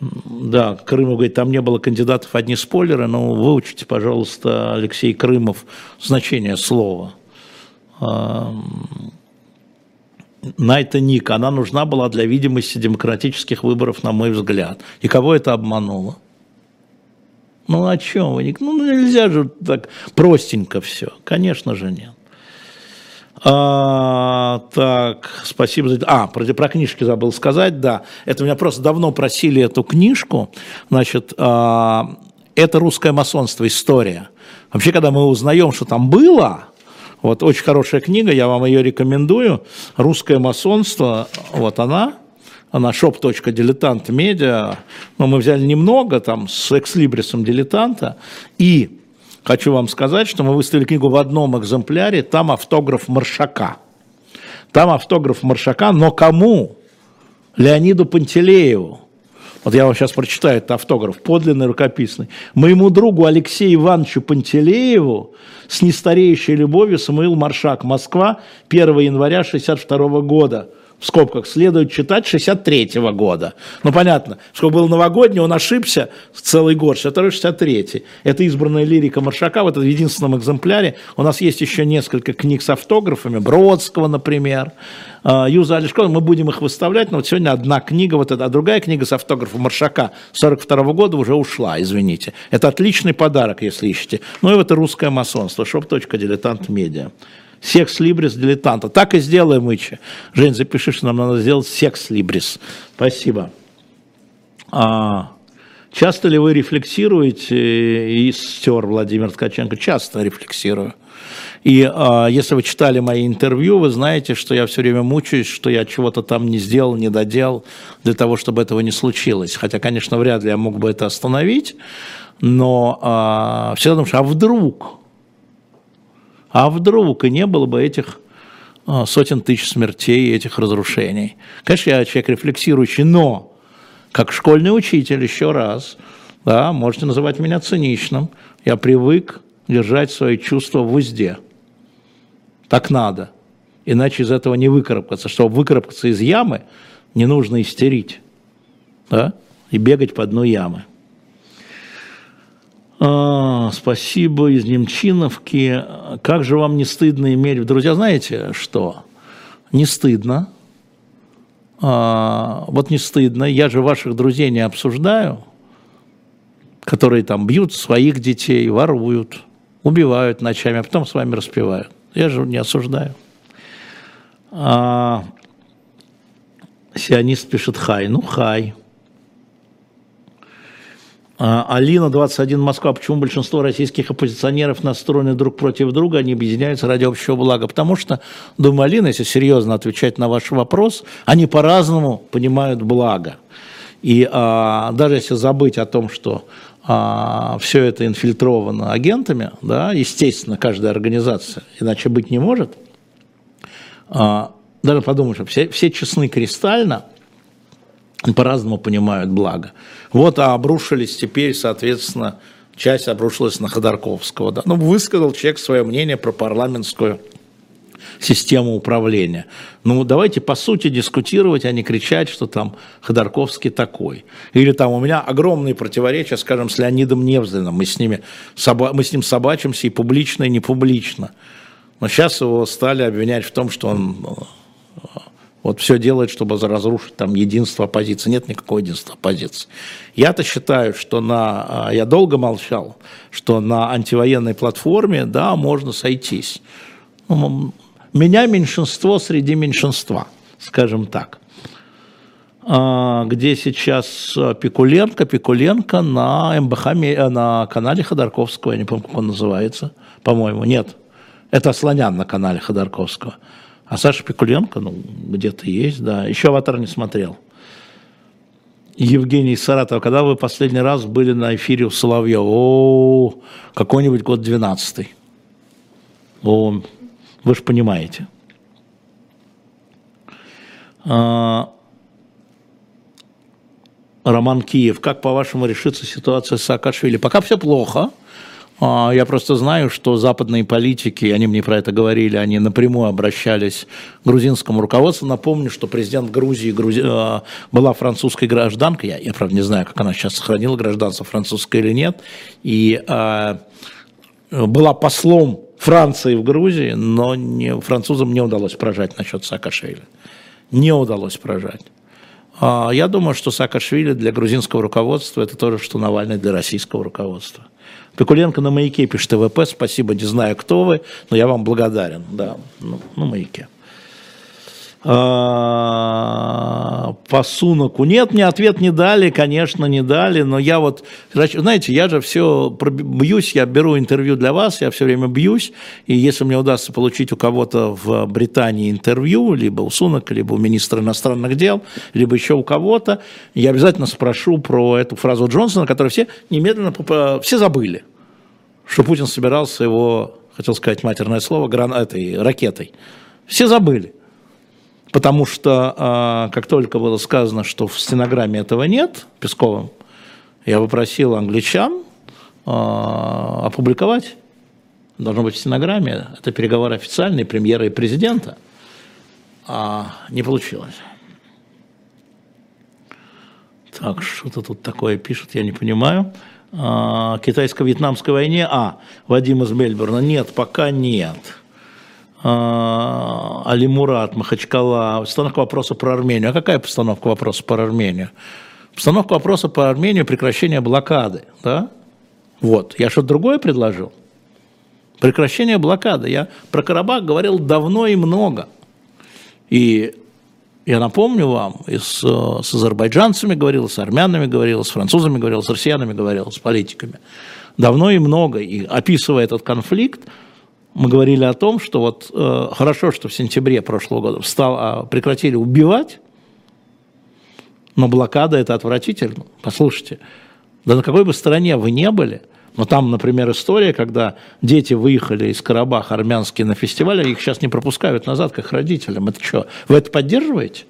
Да, Крымов говорит, там не было кандидатов, одни спойлеры, но выучите, пожалуйста, Алексей Крымов, значение слова. Найта Ник, она нужна была для видимости демократических выборов, на мой взгляд. И кого это обмануло? Ну о чем вы? Ну нельзя же так простенько все. Конечно же нет. А, так, спасибо за... А, про, про книжки забыл сказать, да. Это меня просто давно просили эту книжку. Значит, а, это русское масонство, история. Вообще, когда мы узнаем, что там было, вот очень хорошая книга, я вам ее рекомендую. «Русское масонство», вот она, она shop.diletant.media. Но мы взяли немного там с экслибрисом дилетанта. И хочу вам сказать, что мы выставили книгу в одном экземпляре, там автограф Маршака. Там автограф Маршака, но кому? Леониду Пантелееву. Вот я вам сейчас прочитаю этот автограф, подлинный, рукописный. Моему другу Алексею Ивановичу Пантелееву с нестареющей любовью Самуил Маршак, Москва, 1 января 62 года в скобках, следует читать 63 -го года. Ну, понятно, сколько был новогодний, он ошибся целый год, 62 63 Это избранная лирика Маршака, в единственном экземпляре. У нас есть еще несколько книг с автографами, Бродского, например, а, Юза Алишкова, мы будем их выставлять, но вот сегодня одна книга, вот эта, а другая книга с автографом Маршака 42 -го года уже ушла, извините. Это отличный подарок, если ищете. Ну и вот это русское масонство, shop.diletant медиа секс либрис дилетанта. Так и сделаем, Ичи. Жень, запиши, что нам надо сделать секс либрис. Спасибо. А, часто ли вы рефлексируете, и стер Владимир Ткаченко? Часто рефлексирую. И а, если вы читали мои интервью, вы знаете, что я все время мучаюсь, что я чего-то там не сделал, не доделал для того, чтобы этого не случилось. Хотя, конечно, вряд ли я мог бы это остановить, но а, всегда думаешь, а вдруг? А вдруг и не было бы этих а, сотен тысяч смертей, этих разрушений. Конечно, я человек рефлексирующий, но как школьный учитель, еще раз, да, можете называть меня циничным, я привык держать свои чувства в узде. Так надо. Иначе из этого не выкарабкаться. Чтобы выкарабкаться из ямы, не нужно истерить да, и бегать по дну ямы. А, спасибо из Немчиновки. Как же вам не стыдно иметь друзья? Знаете что? Не стыдно. А, вот не стыдно. Я же ваших друзей не обсуждаю, которые там бьют своих детей, воруют, убивают ночами, а потом с вами распевают. Я же не осуждаю. А, сионист пишет хай. Ну, хай. А, Алина, 21, Москва. Почему большинство российских оппозиционеров настроены друг против друга, они объединяются ради общего блага? Потому что, думаю, Алина, если серьезно отвечать на ваш вопрос, они по-разному понимают благо. И а, даже если забыть о том, что а, все это инфильтровано агентами, да, естественно, каждая организация, иначе быть не может, а, даже подумать, что все, все честны кристально – по-разному понимают благо. Вот, а обрушились теперь, соответственно, часть обрушилась на Ходорковского. Да? Ну, высказал человек свое мнение про парламентскую систему управления. Ну, давайте по сути дискутировать, а не кричать, что там Ходорковский такой. Или там у меня огромные противоречия, скажем, с Леонидом Невзлиным. Мы с, ними, мы с ним собачимся и публично, и не публично. Но сейчас его стали обвинять в том, что он вот все делает, чтобы разрушить там единство оппозиции. Нет никакого единства оппозиции. Я-то считаю, что на... А, я долго молчал, что на антивоенной платформе, да, можно сойтись. Ну, меня меньшинство среди меньшинства, скажем так. А, где сейчас Пикуленко? Пикуленко на МБХ, на канале Ходорковского, я не помню, как он называется, по-моему. Нет, это Слонян на канале Ходорковского. А Саша Пикуленко, ну, где-то есть, да. Еще «Аватар» не смотрел. Евгений Саратов, когда вы последний раз были на эфире у Соловьева? О, какой-нибудь год 12 О, вы же понимаете. А, Роман Киев, как по-вашему решится ситуация с Саакашвили? Пока все плохо. Я просто знаю, что западные политики, они мне про это говорили, они напрямую обращались к грузинскому руководству. Напомню, что президент Грузии Грузи... А, была французской гражданкой. Я, я, правда, не знаю, как она сейчас сохранила гражданство французское или нет. И а, была послом Франции в Грузии, но не, французам не удалось прожать насчет Саакашвили. Не удалось прожать. А, я думаю, что Саакашвили для грузинского руководства это то же, что Навальный для российского руководства. Пикуленко на маяке пишет ТВП, спасибо, не знаю, кто вы, но я вам благодарен. Да, ну, на маяке. А, по Сунаку. Нет, мне ответ не дали, конечно, не дали, но я вот, знаете, я же все бьюсь, я беру интервью для вас, я все время бьюсь, и если мне удастся получить у кого-то в Британии интервью, либо у Сунака, либо у министра иностранных дел, либо еще у кого-то, я обязательно спрошу про эту фразу Джонсона, которую все немедленно, все забыли, что Путин собирался его, хотел сказать матерное слово, гран, этой ракетой. Все забыли. Потому что а, как только было сказано, что в стенограмме этого нет, Песковым, я попросил англичан а, опубликовать. Должно быть в стенограмме. Это переговоры официальные премьера и президента. А не получилось. Так, что-то тут такое пишут, я не понимаю. А, китайско-вьетнамской войне. А, Вадим из Мельбурна. Нет, пока нет. А, Али Мурат, Махачкала, постановка вопроса про Армению. А какая постановка вопроса про Армению? Постановка вопроса по Армению – прекращение блокады. Да? Вот, я что-то другое предложил? Прекращение блокады. Я про Карабах говорил давно и много. И я напомню вам, и с, с азербайджанцами говорил, с армянами говорил, с французами говорил, с россиянами говорил, с политиками. Давно и много. И описывая этот конфликт, мы говорили о том, что вот э, хорошо, что в сентябре прошлого года встал, а, прекратили убивать, но блокада это отвратительно. Послушайте, да на какой бы стороне вы не были, но там, например, история, когда дети выехали из Карабаха армянские на фестиваль, а их сейчас не пропускают назад к их родителям. Это что, вы это поддерживаете?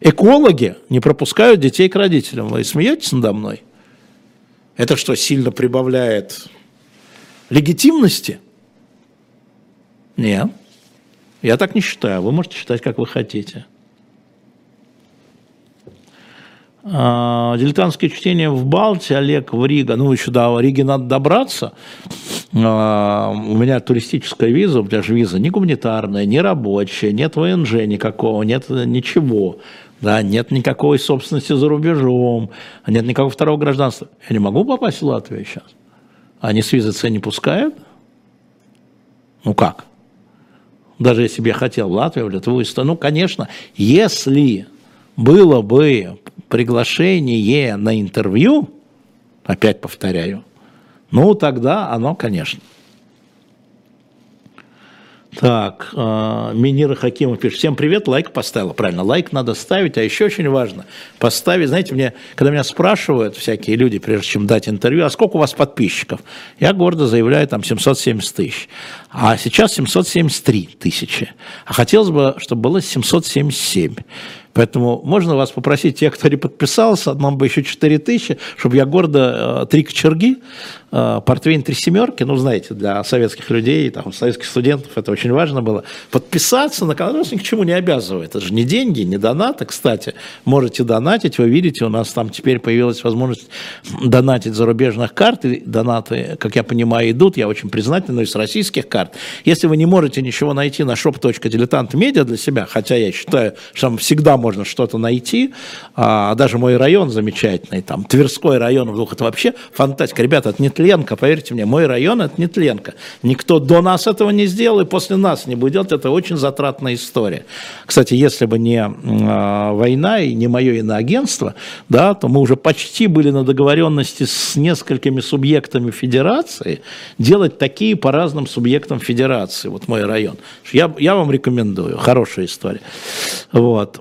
Экологи не пропускают детей к родителям. Вы смеетесь надо мной? Это что, сильно прибавляет легитимности? Нет, я так не считаю. Вы можете считать, как вы хотите. А, дилетантское чтение в Балте, Олег в Рига. Ну, еще до Риги надо добраться. А, у меня туристическая виза, у меня же виза не гуманитарная, не рабочая, нет ВНЖ никакого, нет ничего. Да, нет никакой собственности за рубежом, нет никакого второго гражданства. Я не могу попасть в Латвию сейчас. Они с визы С не пускают? Ну как? Даже если бы я хотел в Латвию, в Литву, ну, конечно, если было бы приглашение на интервью, опять повторяю, ну, тогда оно, конечно. Так, э, Минира Хакимов пишет, всем привет, лайк поставила, правильно, лайк надо ставить, а еще очень важно, поставить, знаете, мне, когда меня спрашивают всякие люди, прежде чем дать интервью, а сколько у вас подписчиков, я гордо заявляю, там 770 тысяч, а сейчас 773 тысячи, а хотелось бы, чтобы было 777, Поэтому можно вас попросить, те, кто не подписался, нам бы еще 4 тысячи, чтобы я гордо э, три кочерги, портвейн три семерки, ну, знаете, для советских людей, там, советских студентов это очень важно было, подписаться на канал, ни к чему не обязывает. Это же не деньги, не донаты, кстати. Можете донатить, вы видите, у нас там теперь появилась возможность донатить зарубежных карт, и донаты, как я понимаю, идут, я очень признателен, из российских карт. Если вы не можете ничего найти на shop.diletant.media для себя, хотя я считаю, что там всегда можно что-то найти. А, даже мой район замечательный, там, Тверской район это вообще фантастика. Ребята, это нетленка, поверьте мне, мой район это нетленка. Никто до нас этого не сделал и после нас не будет делать, это очень затратная история. Кстати, если бы не а, война и не мое иноагентство, да, то мы уже почти были на договоренности с несколькими субъектами федерации делать такие по разным субъектам федерации, вот мой район. Я, я вам рекомендую, хорошая история. Вот.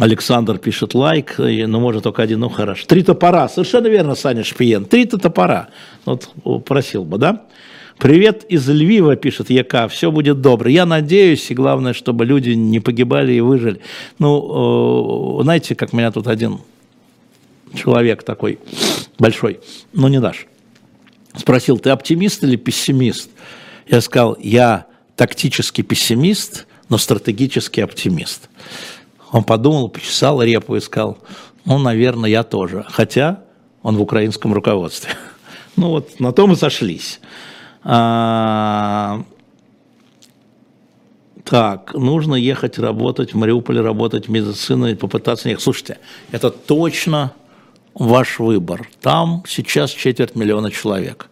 Александр пишет лайк, но может только один, ну хорошо. Три топора, совершенно верно, Саня Шпиен. Три-то топора. Вот просил бы, да? Привет из Львива, пишет ЯК, все будет добро. Я надеюсь, и главное, чтобы люди не погибали и выжили. Ну, знаете, как меня тут один человек такой большой, ну не наш, спросил, ты оптимист или пессимист? Я сказал, я тактический пессимист, но стратегический оптимист. Он подумал, почесал репу и сказал, ну, наверное, я тоже. Хотя он в украинском руководстве. Ну вот, на том и сошлись. А, так, нужно ехать работать в Мариуполе, работать в медицине, попытаться... Нет, слушайте, это точно ваш выбор. Там сейчас четверть миллиона человек.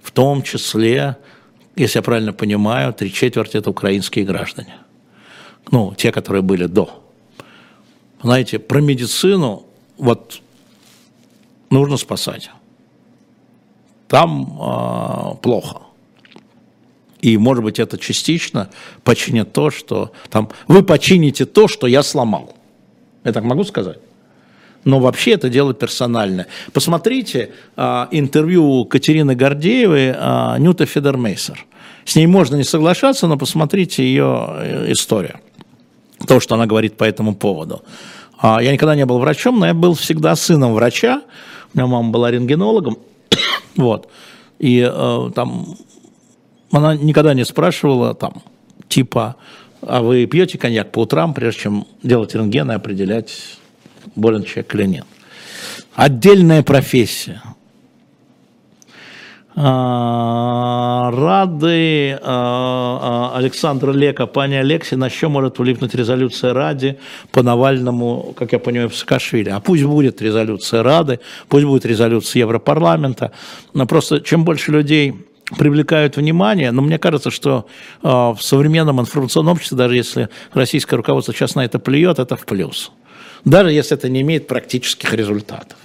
В том числе, если я правильно понимаю, три четверти это украинские граждане. Ну, те, которые были до. Знаете, про медицину вот нужно спасать. Там э, плохо. И, может быть, это частично починит то, что там вы почините то, что я сломал. Я так могу сказать? Но вообще это дело персональное. Посмотрите э, интервью Катерины Гордеевой э, Нюта Федермейсер. С ней можно не соглашаться, но посмотрите ее э, историю то, что она говорит по этому поводу. А, я никогда не был врачом, но я был всегда сыном врача. У меня мама была рентгенологом. вот. И э, там она никогда не спрашивала там, типа, а вы пьете коньяк по утрам, прежде чем делать рентген и определять, болен человек или нет. Отдельная профессия. А, Ради Олександр Лека, пані Олексій, на що може влипнуть резолюция Ради по Навальному, как я понимаю, в Саакашвили? А пусть будет резолюция Рады, пусть будет резолюция Европарламента. Но просто чем больше людей привлекают внимание, но мне кажется, что в современном информационном обществе, даже если российское руководство сейчас на это плюет, это в плюс. Даже если это не имеет практических результатов.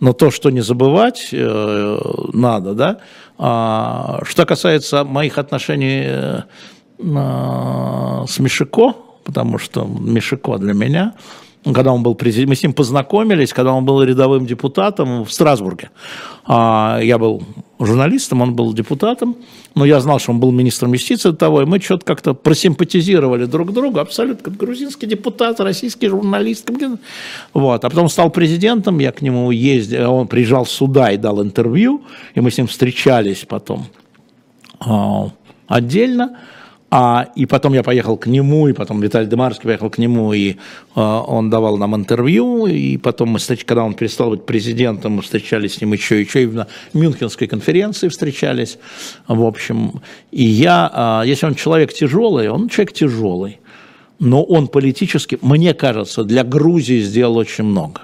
Но то, что не забывать э, надо, да. А, что касается моих отношений э, с Мишико, потому что Мишико для меня когда он был президентом, мы с ним познакомились, когда он был рядовым депутатом в Страсбурге. А, я был журналистом, он был депутатом, но я знал, что он был министром юстиции того, и мы что-то как-то просимпатизировали друг другу, абсолютно, как грузинский депутат, российский журналист. Вот. А потом стал президентом, я к нему ездил, он приезжал сюда и дал интервью, и мы с ним встречались потом а, отдельно. А, и потом я поехал к нему, и потом Виталий Демарский поехал к нему, и э, он давал нам интервью, и потом мы, когда он перестал быть президентом, мы встречались с ним еще, еще и на Мюнхенской конференции встречались, в общем. И я, э, если он человек тяжелый, он человек тяжелый, но он политически, мне кажется, для Грузии сделал очень много.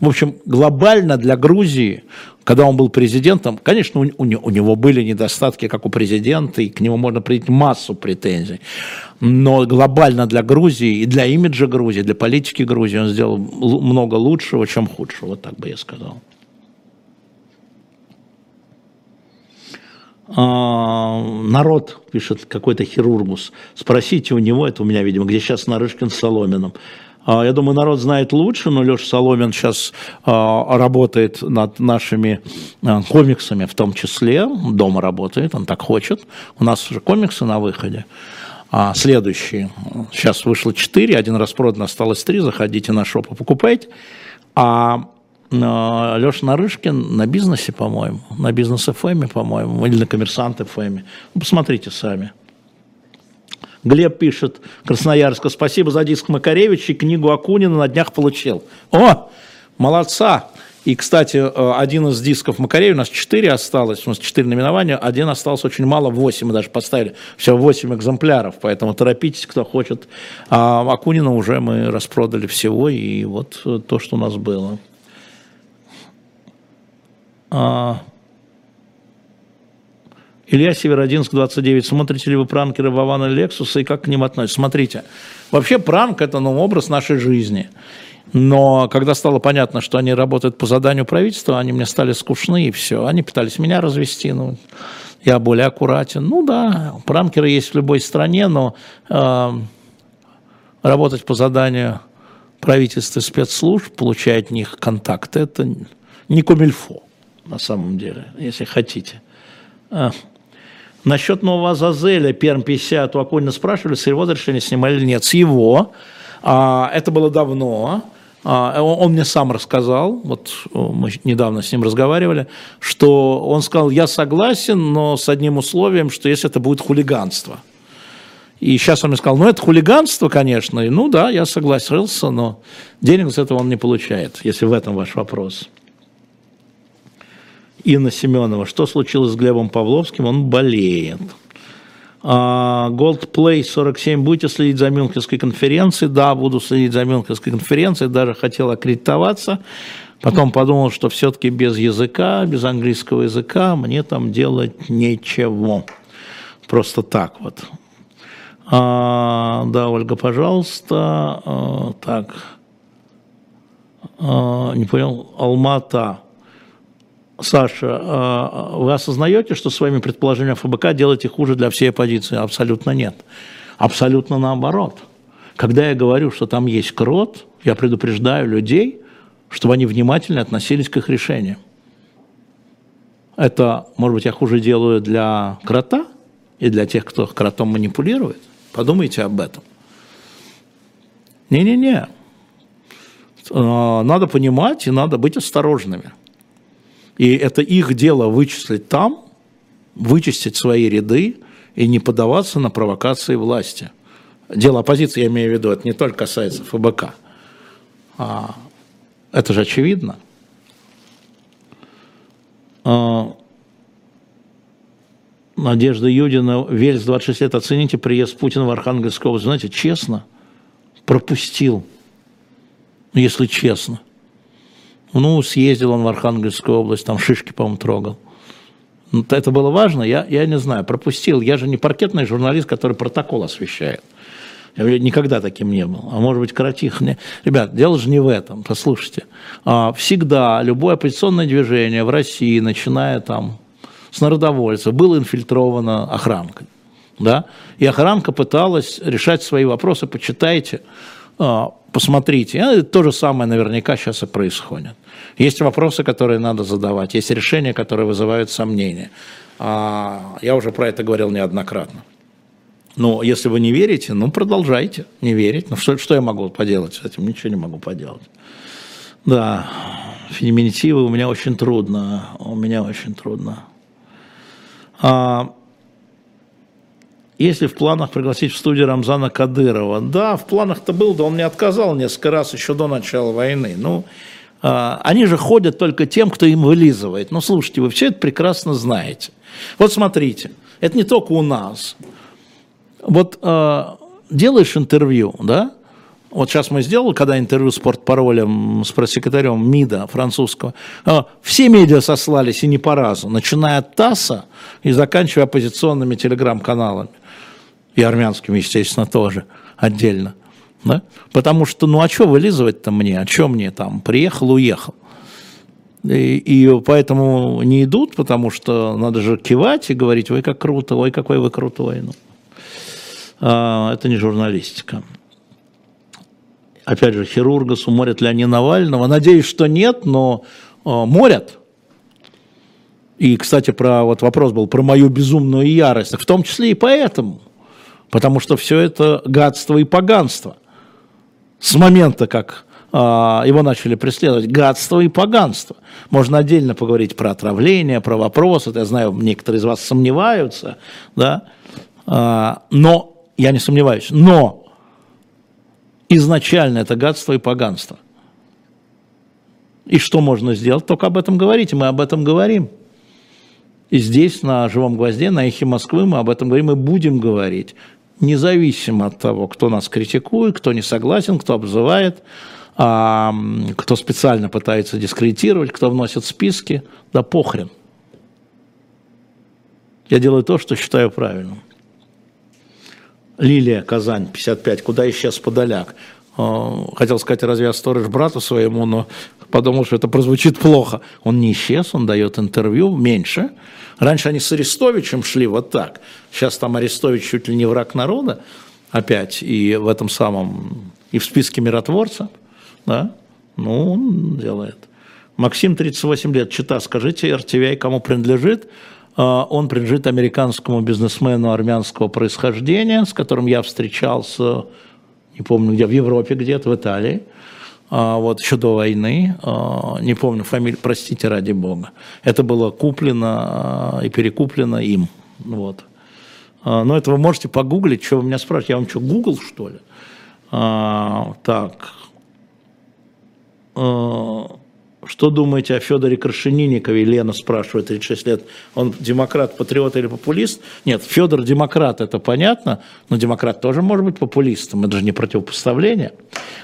В общем, глобально для Грузии когда он был президентом, конечно, у, у, него были недостатки, как у президента, и к нему можно прийти массу претензий. Но глобально для Грузии и для имиджа Грузии, для политики Грузии он сделал много лучшего, чем худшего, вот так бы я сказал. А, народ, пишет какой-то хирургус, спросите у него, это у меня, видимо, где сейчас Нарышкин с Соломиным, а, я думаю, народ знает лучше, но Леша Соломин сейчас а, работает над нашими а, комиксами в том числе. Дома работает, он так хочет. У нас уже комиксы на выходе. А следующие. Сейчас вышло 4, один раз продан, осталось 3. Заходите на шоп и покупайте. А Леша Нарышкин на бизнесе, по-моему, на бизнес ФМ, по-моему, или на коммерсант ФМ. Ну, посмотрите сами. Глеб пишет, Красноярска, спасибо за диск Макаревича и книгу Акунина на днях получил. О, молодца! И, кстати, э, один из дисков Макаревича, у нас четыре осталось, у нас четыре номинования, один остался очень мало, восемь мы даже поставили, всего восемь экземпляров, поэтому торопитесь, кто хочет. А Акунина уже мы распродали всего, и вот э, то, что у нас было. А, Илья Северодинск, 29. Смотрите ли вы пранкеры Вована Лексуса и как к ним относитесь? Смотрите, вообще пранк – это ну, образ нашей жизни. Но когда стало понятно, что они работают по заданию правительства, они мне стали скучны, и все. Они пытались меня развести, ну, я более аккуратен. Ну да, пранкеры есть в любой стране, но э, работать по заданию правительство спецслужб, получая от них контакты. Это не комильфо, на самом деле, если хотите. Насчет нового Азазеля, Перм 50, у Акунина спрашивали, с его разрешения снимали или нет. С его. А, это было давно. А, он мне сам рассказал, вот мы недавно с ним разговаривали, что он сказал, я согласен, но с одним условием, что если это будет хулиганство – и сейчас он мне сказал, ну это хулиганство, конечно. И, ну да, я согласился, но денег с этого он не получает, если в этом ваш вопрос. Инна Семенова, что случилось с Глебом Павловским? Он болеет. А, Gold Play 47, будете следить за Мюнхенской конференцией? Да, буду следить за Мюнхенской конференцией, даже хотел аккредитоваться. Потом подумал, что все-таки без языка, без английского языка мне там делать нечего. Просто так вот. А, да, Ольга, пожалуйста. А, так. А, не понял. Алмата. Саша, а, вы осознаете, что своими предположениями ФБК делаете хуже для всей оппозиции? Абсолютно нет. Абсолютно наоборот. Когда я говорю, что там есть крот, я предупреждаю людей, чтобы они внимательно относились к их решениям. Это, может быть, я хуже делаю для крота и для тех, кто кротом манипулирует. Подумайте об этом. Не-не-не. А, надо понимать и надо быть осторожными. И это их дело вычислить там, вычистить свои ряды и не поддаваться на провокации власти. Дело оппозиции, я имею в виду, это не только касается ФБК. А, это же очевидно. А, Надежда Юдина, Вельс, 26 лет, оцените приезд Путина в Архангельскую область. Знаете, честно, пропустил, если честно. Ну, съездил он в Архангельскую область, там шишки, по-моему, трогал. Ну, это было важно, я, я не знаю, пропустил. Я же не паркетный журналист, который протокол освещает. Я никогда таким не был. А может быть, Каратих... Не... Ребят, дело же не в этом, послушайте. А, всегда любое оппозиционное движение в России, начиная там с народовольцев, было инфильтровано охранкой. Да? И охранка пыталась решать свои вопросы, почитайте, а, посмотрите. И то же самое наверняка сейчас и происходит. Есть вопросы, которые надо задавать, есть решения, которые вызывают сомнения. А, я уже про это говорил неоднократно. Но если вы не верите, ну продолжайте не верить. Ну что, что я могу поделать с этим? Ничего не могу поделать. Да, феминитивы у меня очень трудно. У меня очень трудно. А, если в планах пригласить в студию Рамзана Кадырова? Да, в планах-то был, да он мне отказал несколько раз еще до начала войны. Ну, они же ходят только тем, кто им вылизывает. Ну, слушайте, вы все это прекрасно знаете. Вот смотрите, это не только у нас. Вот а, делаешь интервью, да, вот сейчас мы сделали, когда интервью с портпаролем, с пресс-секретарем МИДа французского, а, все медиа сослались и не по разу, начиная от ТАССа и заканчивая оппозиционными телеграм-каналами. И армянскими, естественно, тоже отдельно. Да? Потому что, ну а что вылизывать-то мне? А что мне там? Приехал, уехал. И, и поэтому не идут, потому что надо же кивать и говорить, ой, как круто, ой, какой вы крутой. Ну, а, это не журналистика опять же, хирургасу, морят ли они Навального. Надеюсь, что нет, но э, морят. И, кстати, про вот вопрос был про мою безумную ярость. В том числе и поэтому. Потому что все это гадство и поганство. С момента, как э, его начали преследовать, гадство и поганство. Можно отдельно поговорить про отравление, про вопросы. Я знаю, некоторые из вас сомневаются, да. Э, но, я не сомневаюсь, но изначально это гадство и поганство. И что можно сделать? Только об этом говорить, мы об этом говорим. И здесь, на «Живом гвозде», на «Эхе Москвы» мы об этом говорим и будем говорить, независимо от того, кто нас критикует, кто не согласен, кто обзывает, а, кто специально пытается дискредитировать, кто вносит списки, да похрен. Я делаю то, что считаю правильным. Лилия, Казань, 55, куда исчез Подоляк? А, хотел сказать, разве я сторож брату своему, но подумал, что это прозвучит плохо. Он не исчез, он дает интервью меньше. Раньше они с Арестовичем шли вот так. Сейчас там Арестович чуть ли не враг народа опять, и в этом самом, и в списке миротворца. Да? Ну, он делает. Максим, 38 лет, чита, скажите, RTVI кому принадлежит? А, он принадлежит американскому бизнесмену армянского происхождения, с которым я встречался, не помню где, в Европе где-то, в Италии. А, вот еще до войны, а, не помню фамилию, простите ради бога. Это было куплено и перекуплено им. Вот. Но это вы можете погуглить, что вы меня спрашиваете, я вам что, Google что ли? Так, что думаете о Федоре Крашенинникове? Лена спрашивает, 36 лет. Он демократ, патриот или популист? Нет, Федор демократ, это понятно, но демократ тоже может быть популистом, это же не противопоставление.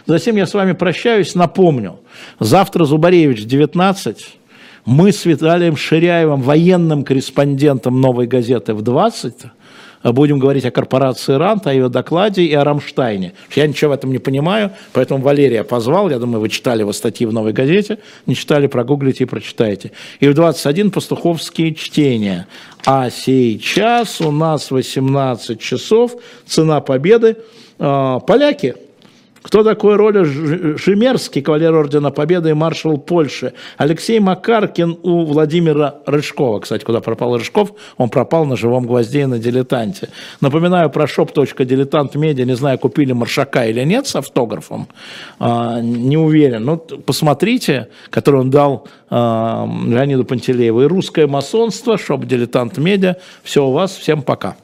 Затем я с вами прощаюсь, напомню. Завтра Зубаревич 19, мы с Виталием Ширяевым, военным корреспондентом «Новой газеты» в 20, будем говорить о корпорации РАНТ, о ее докладе и о Рамштайне. Я ничего в этом не понимаю, поэтому Валерия позвал, я думаю, вы читали его статьи в «Новой газете», не читали, прогуглите и прочитайте. И в 21 пастуховские чтения. А сейчас у нас 18 часов, цена победы. А, поляки – кто такой Роля Жемерский, кавалер Ордена Победы и маршал Польши? Алексей Макаркин у Владимира Рыжкова. Кстати, куда пропал Рыжков? Он пропал на живом гвозде и на дилетанте. Напоминаю про shop.diletantmedia. Не знаю, купили Маршака или нет с автографом. А, не уверен. Ну, посмотрите, который он дал а, Леониду Пантелееву. И русское масонство, shop. Все у вас. Всем пока.